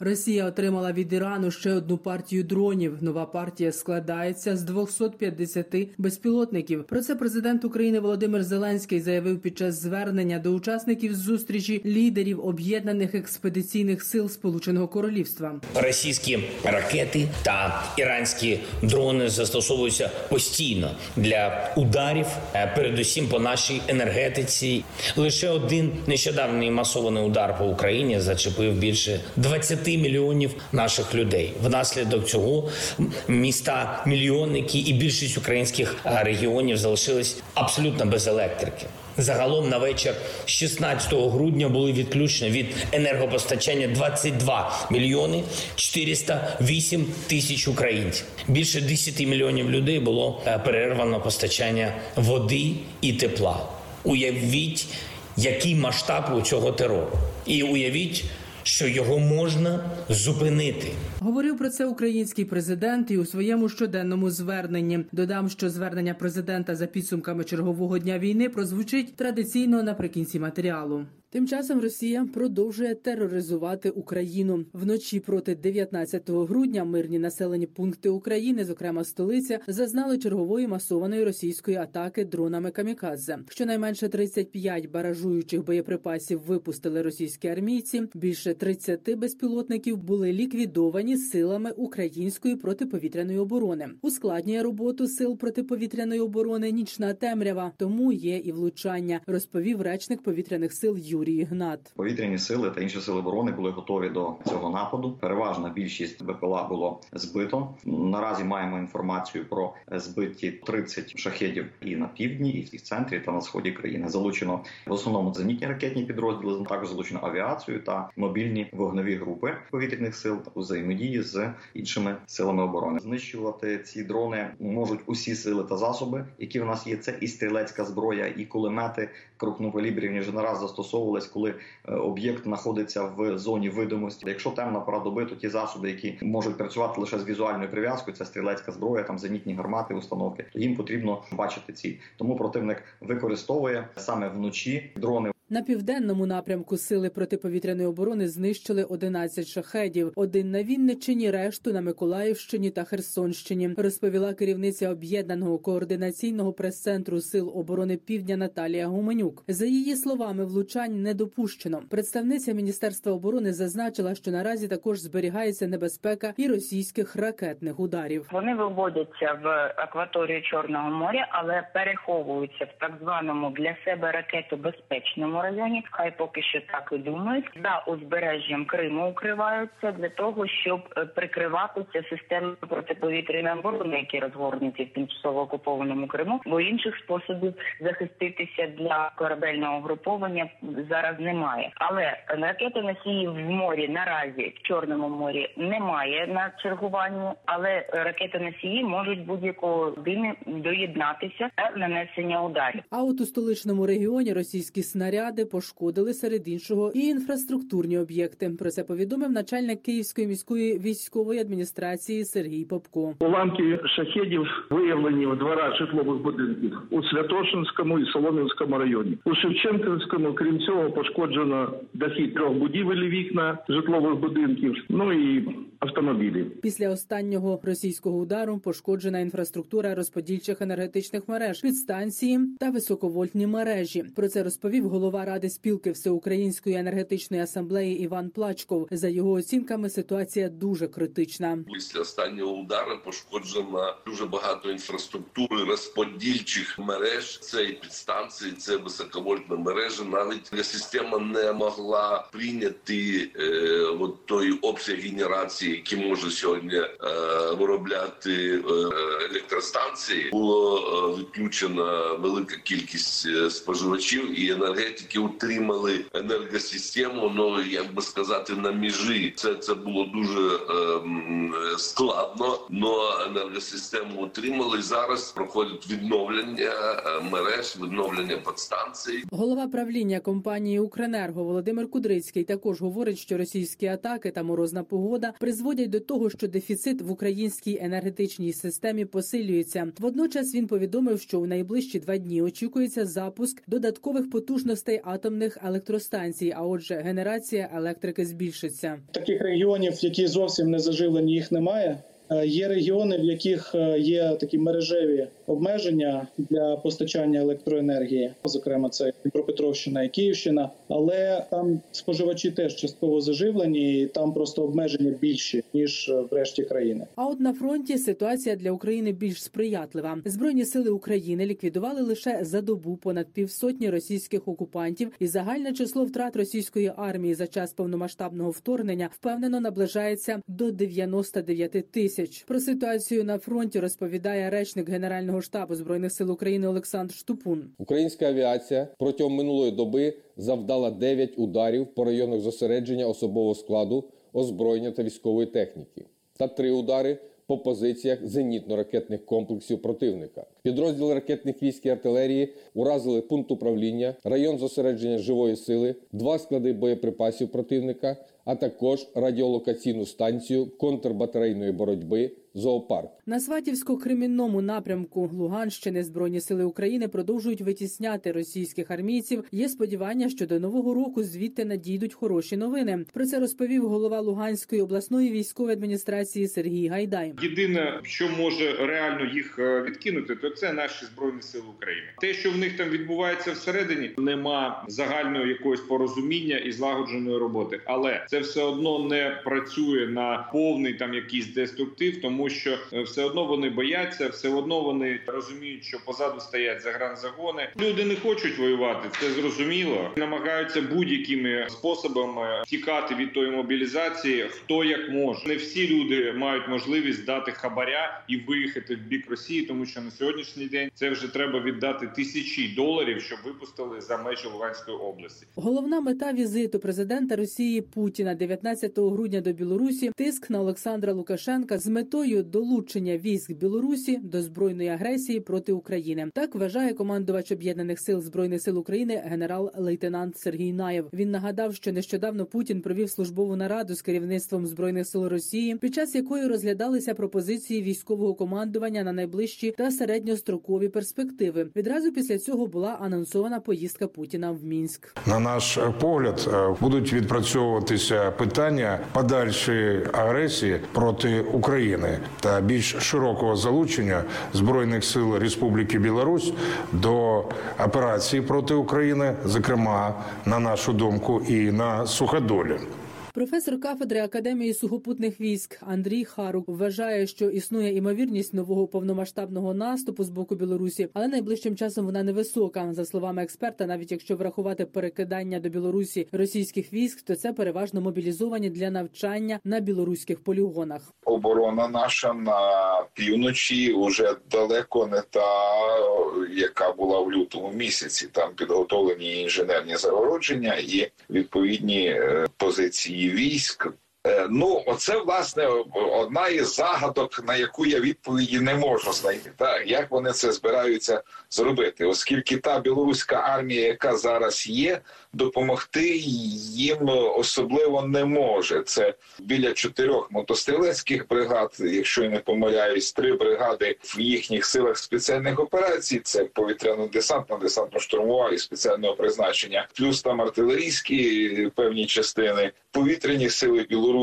Росія отримала від Ірану ще одну партію дронів. Нова партія складається з 250 безпілотників. Про це президент України Володимир Зеленський заявив під час звернення до учасників зустрічі лідерів об'єднаних експедиційних сил Сполученого Королівства. Російські ракети та іранські дрони застосовуються постійно для ударів, е, передусім по нашій енергетиці. Лише один нещодавний масований удар по Україні зачепив більше 20 мільйонів наших людей. Внаслідок цього міста мільйонники і більшість українських е, регіонів залишились абсолютно без електрики. Загалом на вечір 16 грудня були відключені від енергопостачання 22 мільйони 408 тисяч українців. Більше 10 мільйонів людей було е, перервано постачання води і тепла. Уявіть, який масштаб у цього терору, і уявіть, що його можна зупинити. Говорив про це український президент і у своєму щоденному зверненні. Додам, що звернення президента за підсумками чергового дня війни прозвучить традиційно наприкінці матеріалу. Тим часом Росія продовжує тероризувати Україну вночі проти 19 грудня. Мирні населені пункти України, зокрема столиця, зазнали чергової масованої російської атаки дронами камікадзе. Щонайменше 35 баражуючих боєприпасів випустили російські армійці. Більше 30 безпілотників були ліквідовані силами української протиповітряної оборони. Ускладнює роботу сил протиповітряної оборони нічна темрява, тому є і влучання, розповів речник повітряних сил Юрій Гнат. Повітряні сили та інші сили оборони були готові до цього нападу. Переважна більшість БПЛА було збито. Наразі маємо інформацію про збиті 30 шахедів і на півдні, і в центрі та на сході країни. Залучено в основному зенітні ракетні підрозділи. Також залучено авіацію та мобільні вогневі групи повітряних сил у взаємодії з іншими силами оборони. Знищувати ці дрони можуть усі сили та засоби, які в нас є. Це і стрілецька зброя, і кулемети крупнокалібрівні вже нараз застосовувались, коли е, об'єкт знаходиться в зоні видимості. Якщо темна пора доби, то ті засоби, які можуть працювати лише з візуальною прив'язкою, це стрілецька зброя, там зенітні гармати, установки. То їм потрібно бачити ціль. Тому противник використовує саме вночі дрони. На південному напрямку сили протиповітряної оборони знищили 11 шахедів. Один на Вінниччині, решту на Миколаївщині та Херсонщині. Розповіла керівниця об'єднаного координаційного прес-центру сил оборони Півдня Наталія Гуменюк. За її словами, влучань не допущено. Представниця міністерства оборони зазначила, що наразі також зберігається небезпека і російських ракетних ударів. Вони виводяться в акваторію Чорного моря, але переховуються в так званому для себе ракетобезпечному районі. Хай поки що так і думають. За узбережжям Криму укриваються для того, щоб е, прикриватися системою протиповітряної оборони, які розгорнуті в тимчасово окупованому Криму, бо інших способів захиститися для корабельного груповання зараз немає. Але ракети носії в морі наразі в чорному морі немає на чергуванні, але ракети носії можуть будь-якого години доєднатися та нанесення ударів. А от у столичному регіоні російські снаряди пошкодили серед іншого і інфраструктурні об'єкти. Про це повідомив начальник Київської міської військової адміністрації Сергій Попко. Уламки шахедів виявлені у дворах житлових будинків у Святошинському і Солом'янському районі. У Шевченківському, крім цього, пошкоджено дахи трьох будівель, вікна житлових будинків. Ну і автомобілі. Після останнього російського удару пошкоджена інфраструктура розподільчих енергетичних мереж, підстанції та високовольтні мережі. Про це розповів голова ради спілки Всеукраїнської енергетичної асамблеї Іван Плачков. За його оцінками, ситуація дуже критична. Після останнього удару пошкоджено дуже багато інфраструктури розподільчих мереж. Це і підстанції, це високовольтна мережа. Навіть система не могла прийняти е, от той обсяг генерації станції, які може сьогодні е, виробляти е, електростанції, було е, відключена велика кількість споживачів, і енергетики утримали енергосистему. Ну як би сказати, на межі це це було дуже складно. але енергосистему утримали. Зараз проходить відновлення мереж, відновлення підстанцій. Голова правління компанії Укренерго Володимир Кудрицький також говорить, що російські атаки та морозна погода призводять до того, що дефіцит в українській енергетичній системі посилюється. Водночас він повідомив, що у найближчі два дні очікується запуск додаткових потужностей атомних електростанцій. А отже, генерація електрики збільшиться. Таких регіонів, які зовсім не заживлені, їх немає. Е, Є регіони, в яких е, є такі мережеві обмеження для постачання електроенергії, зокрема, це Дніпропетровщина і Київщина, але там споживачі теж частково заживлені, і там просто обмеження більші ніж е, в решті країни. А от на фронті ситуація для України більш сприятлива. Збройні сили України ліквідували лише за добу понад півсотні російських окупантів, і загальне число втрат російської армії за час повномасштабного вторгнення впевнено наближається до 99 тисяч. Про ситуацію на фронті розповідає речник Генерального штабу збройних сил України Олександр Штупун. Українська авіація протягом минулої доби завдала 9 ударів по районах зосередження особового складу, озброєння та військової техніки, та 3 удари по позиціях зенітно-ракетних комплексів противника. Підрозділи ракетних військ і артилерії уразили пункт управління, район зосередження живої сили, два склади боєприпасів противника, а також радіолокаційну станцію контрбатарейної боротьби зоопарк. На Сватівсько-Кремінному напрямку Луганщини збройні сили України продовжують витісняти російських армійців. Є сподівання, що до нового року звідти надійдуть хороші новини. Про це розповів голова Луганської обласної військової адміністрації Сергій Гайдай. Єдине, що може реально їх е, відкинути, то це наші збройні сили України. Те, що в них там відбувається всередині, нема загального якогось порозуміння і злагодженої роботи, але це все одно не працює на повний там якийсь деструктив, тому що е, все одно вони бояться, все одно вони розуміють, що позаду стоять загранзагони. Люди не хочуть воювати, це зрозуміло. Намагаються будь-якими способами тікати від тої мобілізації, хто як може. Не всі люди мають можливість дати хабаря і виїхати в бік Росії, тому що на сьогоднішній день це вже треба віддати тисячі доларів, щоб випустили за межі Луганської області. Головна мета візиту президента Росії Путіна 19 грудня до Білорусі тиск на Олександра Лукашенка з метою долучення військ Білорусі до збройної агресії проти України. Так вважає командувач об'єднаних сил збройних сил України генерал-лейтенант Сергій Наєв. Він нагадав, що нещодавно Путін провів службову нараду з керівництвом збройних сил Росії, під час якої розглядалися пропозиції військового командування на найближчі та середньострокові перспективи. Відразу після цього була анонсована поїздка Путіна в Мінськ. На наш погляд, е, будуть відпрацьовуватися питання подальшої агресії проти України та більш широкого залучення збройних сил Республіки Білорусь до операції проти України, зокрема на нашу думку, і на суходолі. Професор кафедри Академії сухопутних військ Андрій Харук вважає, що існує імовірність нового повномасштабного наступу з боку Білорусі, але найближчим часом вона невисока. За словами експерта, навіть якщо врахувати перекидання до Білорусі російських військ, то це переважно мобілізовані для навчання на білоруських полігонах. Оборона наша на півночі вже далеко не та, яка була в лютому місяці. Там підготовлені інженерні загородження і відповідні е, позиції військ. Е, Ну, оце власне одна із загадок, на яку я відповіді не можу знайти. Так як вони це збираються зробити, оскільки та білоруська армія, яка зараз є, допомогти їм особливо не може. Це біля чотирьох мотострілецьких бригад, якщо я не помиляюсь, три бригади в їхніх силах спеціальних операцій. Це повітряно-десантна, десантно-штурмова і спеціального призначення, плюс там артилерійські певні частини, повітряні сили Білорусі.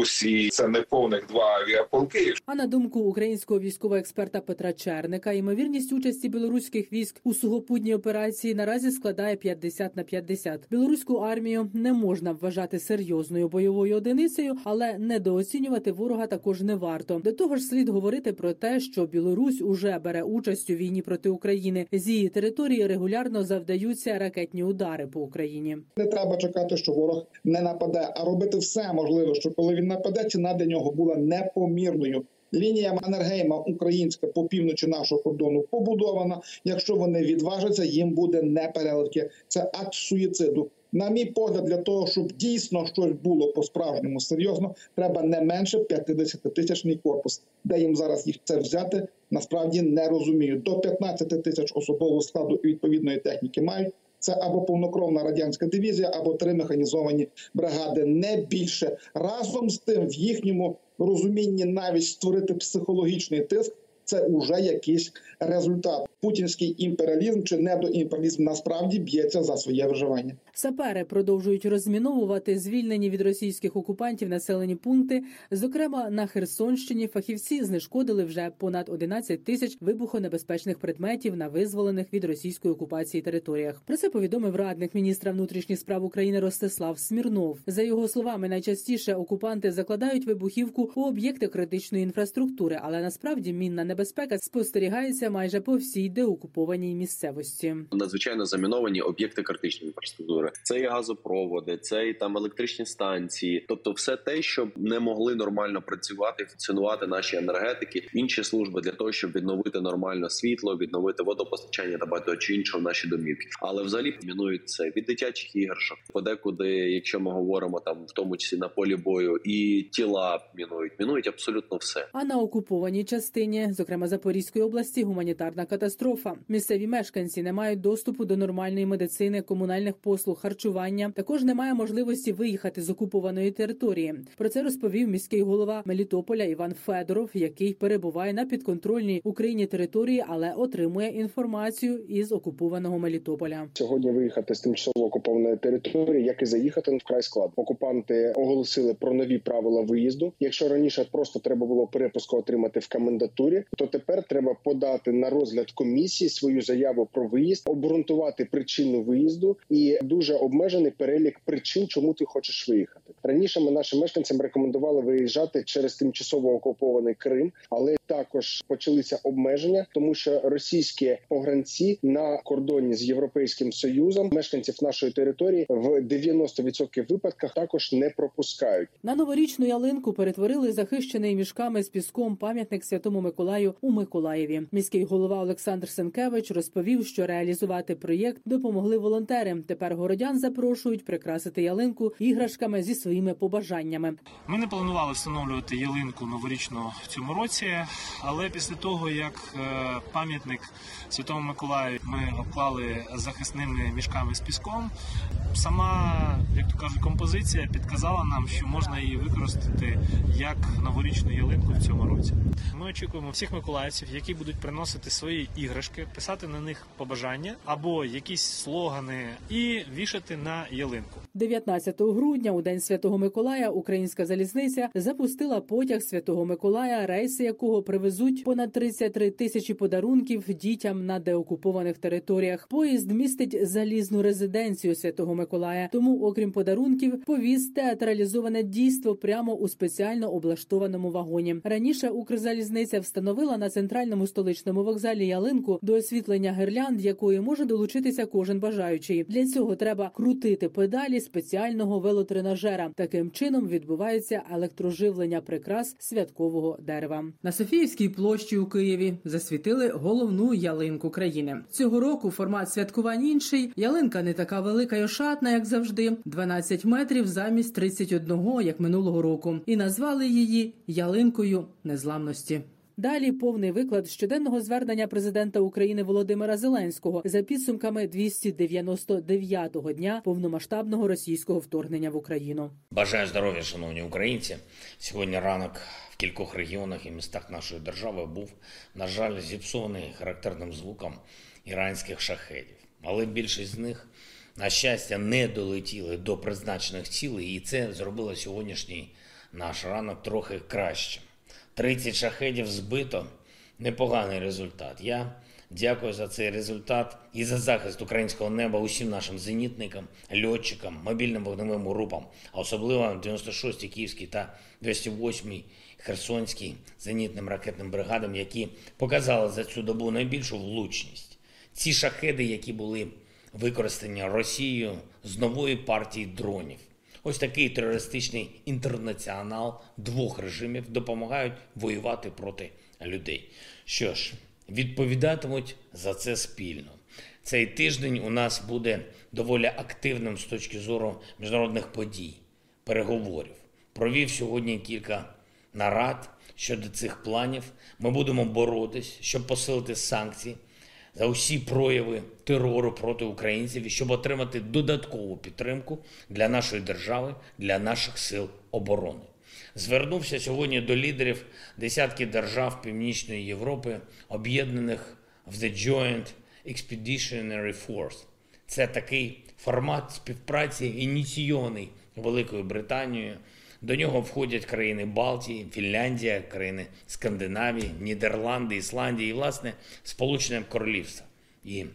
Це не повних два авіаполки. А на думку українського військового експерта Петра Черника, ймовірність участі білоруських військ у сухопутній операції наразі складає 50 на 50. Білоруську армію не можна вважати серйозною бойовою одиницею, але недооцінювати ворога також не варто. До того ж, слід говорити про те, що Білорусь уже бере участь у війні проти України. З її території регулярно завдаються ракетні удари по Україні. Не треба чекати, що ворог не нападе, а робити все можливе, що коли він він нападе, ціна для нього була непомірною. Лінія Маннергейма українська по півночі нашого кордону побудована. Якщо вони відважаться, їм буде непереливки. Це акт суїциду. На мій погляд, для того, щоб дійсно щось було по справжньому серйозно, треба не менше 50 тисячний корпус. Де їм зараз їх це взяти, насправді не розумію. До 15 тисяч особового складу і відповідної техніки мають. Це або повнокровна радянська дивізія, або три механізовані бригади, не більше разом з тим, в їхньому розумінні навіть створити психологічний тиск. Це вже якийсь результат. Путінський імперіалізм чи недоімперіалізм насправді б'ється за своє виживання. Сапери продовжують розміновувати звільнені від російських окупантів населені пункти. Зокрема, на Херсонщині фахівці знешкодили вже понад 11 тисяч вибухонебезпечних предметів на визволених від російської окупації територіях. Про це повідомив радник міністра внутрішніх справ України Ростислав Смірнов. За його словами, найчастіше окупанти закладають вибухівку у об'єкти критичної інфраструктури, але насправді мінна небезпека спостерігається майже по всій деокупованій місцевості. Надзвичайно заміновані об'єкти критичної інфраструктури. Це і газопроводи, це і там електричні станції, тобто все те, що не могли нормально працювати, функціонувати наші енергетики, інші служби для того, щоб відновити нормально світло, відновити водопостачання та багато чи іншого в наші домівки. Але взагалі мінують це від дитячих іграшок, подекуди, якщо ми говоримо там, в тому числі на полі бою, і тіла мінують, мінують абсолютно все. А на окупованій частині, зокрема Запорізької області, гуманітарна катастрофа. Місцеві мешканці не мають доступу до нормальної медицини, комунальних послуг, харчування. Також немає можливості виїхати з окупованої території. Про це розповів міський голова Мелітополя Іван Федоров, який перебуває на підконтрольній Україні території, але отримує інформацію із окупованого Мелітополя. Сьогодні виїхати з тимчасово окупованої території, як і заїхати ну, вкрай складно. Окупанти оголосили про нові правила виїзду. Якщо раніше просто треба було перепуску отримати в комендатурі, то тепер треба подати на розгляд комісії свою заяву про виїзд, обґрунтувати причину виїзду і дуже обмежений перелік причин, чому ти хочеш виїхати. Раніше ми нашим мешканцям рекомендували виїжджати через тимчасово окупований Крим, але також почалися обмеження, тому що російські погранці на кордоні з європейським союзом мешканців нашої території в 90% випадках також не пропускають. На новорічну ялинку перетворили захищений мішками з піском пам'ятник Святому Миколаю у Миколаєві. Міський голова Олександр Сенкевич розповів, що реалізувати проєкт допомогли волонтери. Тепер городян запрошують прикрасити ялинку іграшками зі своїми побажаннями. Ми не планували встановлювати ялинку новорічну в цьому році, але після того як е, пам'ятник Святому Миколаю ми обклали захисними мішками з піском. Сама, як то кажуть, композиція підказала нам, що можна її використати як новорічну ялинку в цьому році. Ми очікуємо всіх миколаївців, які будуть приносити свої іграшки, писати на них побажання або якісь слогани і вішати на ялинку. 19 грудня, у день Святого Миколая, українська залізниця запустила потяг Святого Миколая, рейси якого привезуть понад 33 тисячі подарунків дітям на деокупованих територіях. Поїзд містить залізну резиденцію Святого Миколая. Тому, окрім подарунків, повіз театралізоване дійство прямо у спеціально облаштованому вагоні. Раніше Укрзалізниця встановила на центральному столичному вокзалі ялинку до освітлення гирлянд, якої може долучитися кожен бажаючий. Для цього треба крутити педалі спеціального велотренажера. Таким чином відбувається електроживлення прикрас святкового дерева. На Софіївській площі у Києві засвітили головну ялинку країни. Цього року формат святкувань інший. Ялинка не така велика й ошатна, як завжди, 12 метрів замість 31, як минулого року, і назвали її ялинкою незламності. Далі повний виклад щоденного звернення президента України Володимира Зеленського за підсумками 299-го дня повномасштабного російського вторгнення в Україну. Бажаю здоров'я, шановні українці. Сьогодні ранок в кількох регіонах і містах нашої держави був, на жаль, зіпсований характерним звуком іранських шахедів. Але більшість з них, на щастя, не долетіли до призначених цілей, і це зробило сьогоднішній наш ранок трохи кращим. 30 шахедів збито непоганий результат. Я дякую за цей результат і за захист українського неба усім нашим зенітникам, льотчикам, мобільним вогневим групам, а особливо 96-й Київській та 208-й Херсонській зенітним ракетним бригадам, які показали за цю добу найбільшу влучність. Ці шахеди, які були використані Росією з нової партії дронів. Ось такий терористичний інтернаціонал двох режимів допомагають воювати проти людей. Що ж, відповідатимуть за це спільно. Цей тиждень у нас буде доволі активним з точки зору міжнародних подій, переговорів. Провів сьогодні кілька нарад щодо цих планів. Ми будемо боротись, щоб посилити санкції за усі прояви терору проти українців щоб отримати додаткову підтримку для нашої держави, для наших сил оборони. Звернувся сьогодні до лідерів десятки держав Північної Європи, об'єднаних в The Joint Expeditionary Force. Це такий формат співпраці, ініційований Великою Британією. До нього входять країни Балтії, Фінляндія, країни Скандинавії, Нідерланди, Ісландія і, власне, Сполучене Королівство. І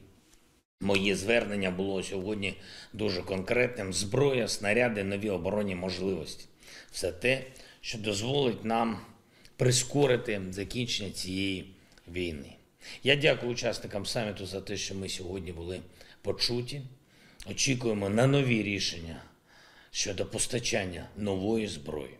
моє звернення було сьогодні дуже конкретним: зброя, снаряди, нові оборонні можливості. Все те, що дозволить нам прискорити закінчення цієї війни. Я дякую учасникам саміту за те, що ми сьогодні були почуті. Очікуємо на нові рішення щодо постачання нової зброї.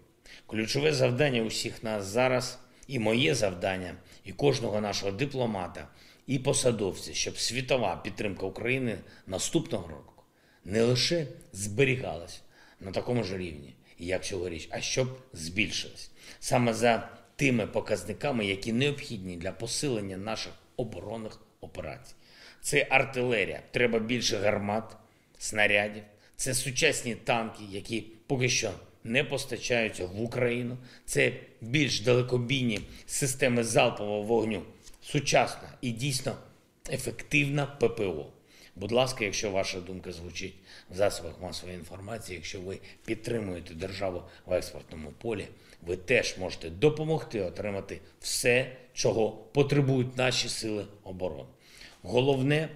Ключове завдання усіх нас зараз, і моє завдання, і кожного нашого дипломата, і посадовця, щоб світова підтримка України наступного року не лише зберігалась на такому ж рівні, як цьогоріч, а щоб збільшилась. Саме за тими показниками, які необхідні для посилення наших оборонних операцій. Це артилерія, треба більше гармат, снарядів. Це сучасні танки, які поки що не постачаються в Україну. Це більш далекобійні системи залпового вогню, сучасна і дійсно ефективна ППО. Будь ласка, якщо ваша думка звучить в засобах масової інформації, якщо ви підтримуєте державу в експортному полі, ви теж можете допомогти отримати все, чого потребують наші сили оборони. Головне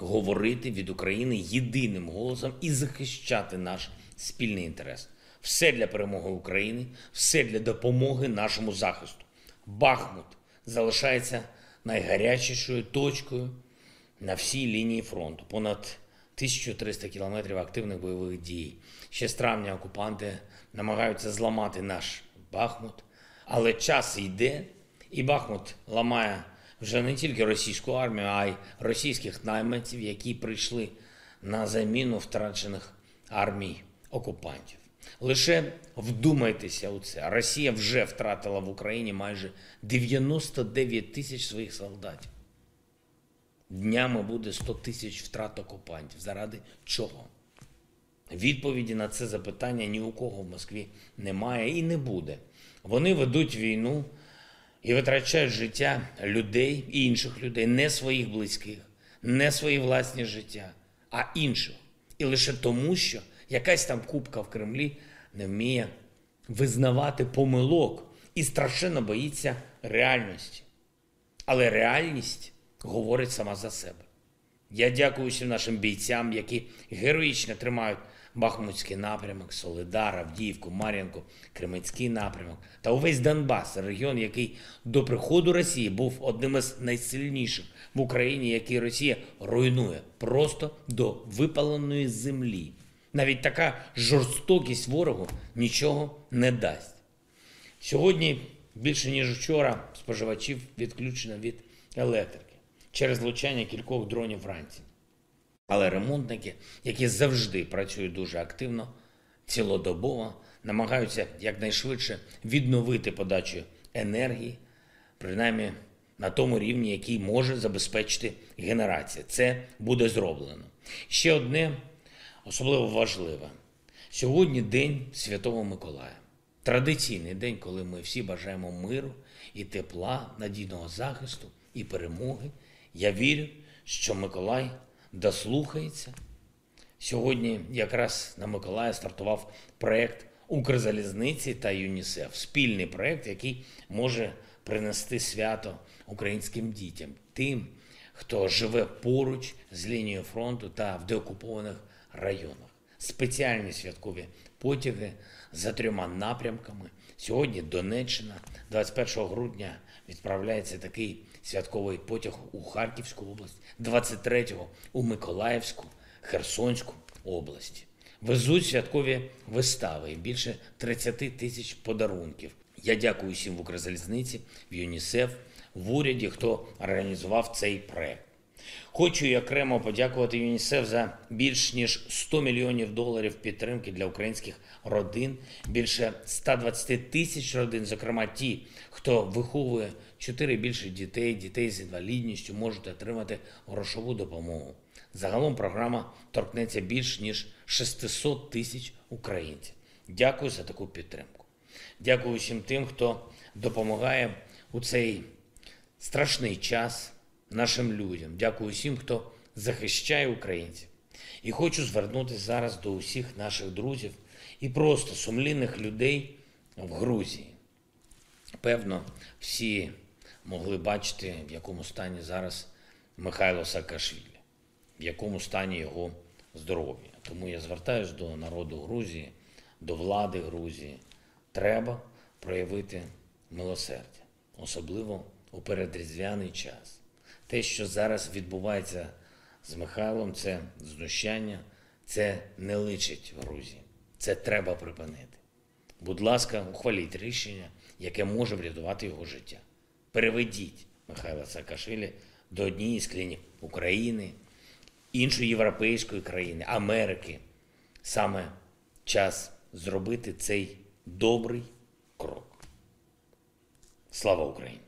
говорити від України єдиним голосом і захищати наш спільний інтерес. Все для перемоги України, все для допомоги нашому захисту. Бахмут залишається найгарячішою точкою на всій лінії фронту. Понад 1300 кілометрів активних бойових дій. Ще з травня окупанти намагаються зламати наш Бахмут, але час йде, і Бахмут ламає вже не тільки російську армію, а й російських найманців, які прийшли на заміну втрачених армій окупантів. Лише вдумайтеся у це. Росія вже втратила в Україні майже 99 тисяч своїх солдатів. Днями буде 100 тисяч втрат окупантів. Заради чого? Відповіді на це запитання ні у кого в Москві немає і не буде. Вони ведуть війну і витрачають життя людей і інших людей, не своїх близьких, не свої власні життя, а інших. І лише тому, що якась там купка в Кремлі не вміє визнавати помилок і страшенно боїться реальності. Але реальність говорить сама за себе. Я дякую всім нашим бійцям, які героїчно тримають Бахмутський напрямок, Солидар, Авдіївку, Мар'їнку, Кременський напрямок та увесь Донбас, регіон, який до приходу Росії був одним із найсильніших в Україні, який Росія руйнує просто до випаленої землі. Навіть така жорстокість ворогу нічого не дасть. Сьогодні більше ніж вчора споживачів відключено від електрики через влучання кількох дронів вранці. Але ремонтники, які завжди працюють дуже активно, цілодобово, намагаються якнайшвидше відновити подачу енергії, принаймні на тому рівні, який може забезпечити генерація. Це буде зроблено. Ще одне особливо важливе. Сьогодні День Святого Миколая. Традиційний день, коли ми всі бажаємо миру і тепла, надійного захисту і перемоги. Я вірю, що Миколай дослухається. Сьогодні якраз на Миколая стартував проєкт Укрзалізниці та ЮНІСЕФ. Спільний проєкт, який може принести свято українським дітям, тим, хто живе поруч з лінією фронту та в деокупованих районах. Спеціальні святкові потяги за трьома напрямками. Сьогодні Донеччина, 21 грудня відправляється такий святковий потяг у Харківську область, 23-го у Миколаївську, Херсонську області. Везуть святкові вистави і більше 30 тисяч подарунків. Я дякую всім в Укрзалізниці, в ЮНІСЕФ, в уряді, хто організував цей проект. Хочу і окремо подякувати ЮНІСЕФ за більш ніж 100 мільйонів доларів підтримки для українських родин, більше 120 тисяч родин, зокрема ті, хто виховує 4 більше дітей, дітей з інвалідністю, можуть отримати грошову допомогу. Загалом програма торкнеться більш ніж 600 тисяч українців. Дякую за таку підтримку. Дякую всім тим, хто допомагає у цей страшний час нашим людям. Дякую всім, хто захищає українців. І хочу звернутися зараз до усіх наших друзів і просто сумлінних людей в Грузії. Певно, всі могли бачити, в якому стані зараз Михайло Саакашвілі, в якому стані його здоров'я. Тому я звертаюся до народу Грузії, до влади Грузії. Треба проявити милосердя, особливо у передріздвяний час. Те, що зараз відбувається з Михайлом, це знущання, це не личить Грузії. Це треба припинити. Будь ласка, ухваліть рішення, яке може врятувати його життя. Переведіть Михайла Саакашвілі до однієї з клінік України, іншої європейської країни, Америки. Саме час зробити цей добрий крок. Слава Україні!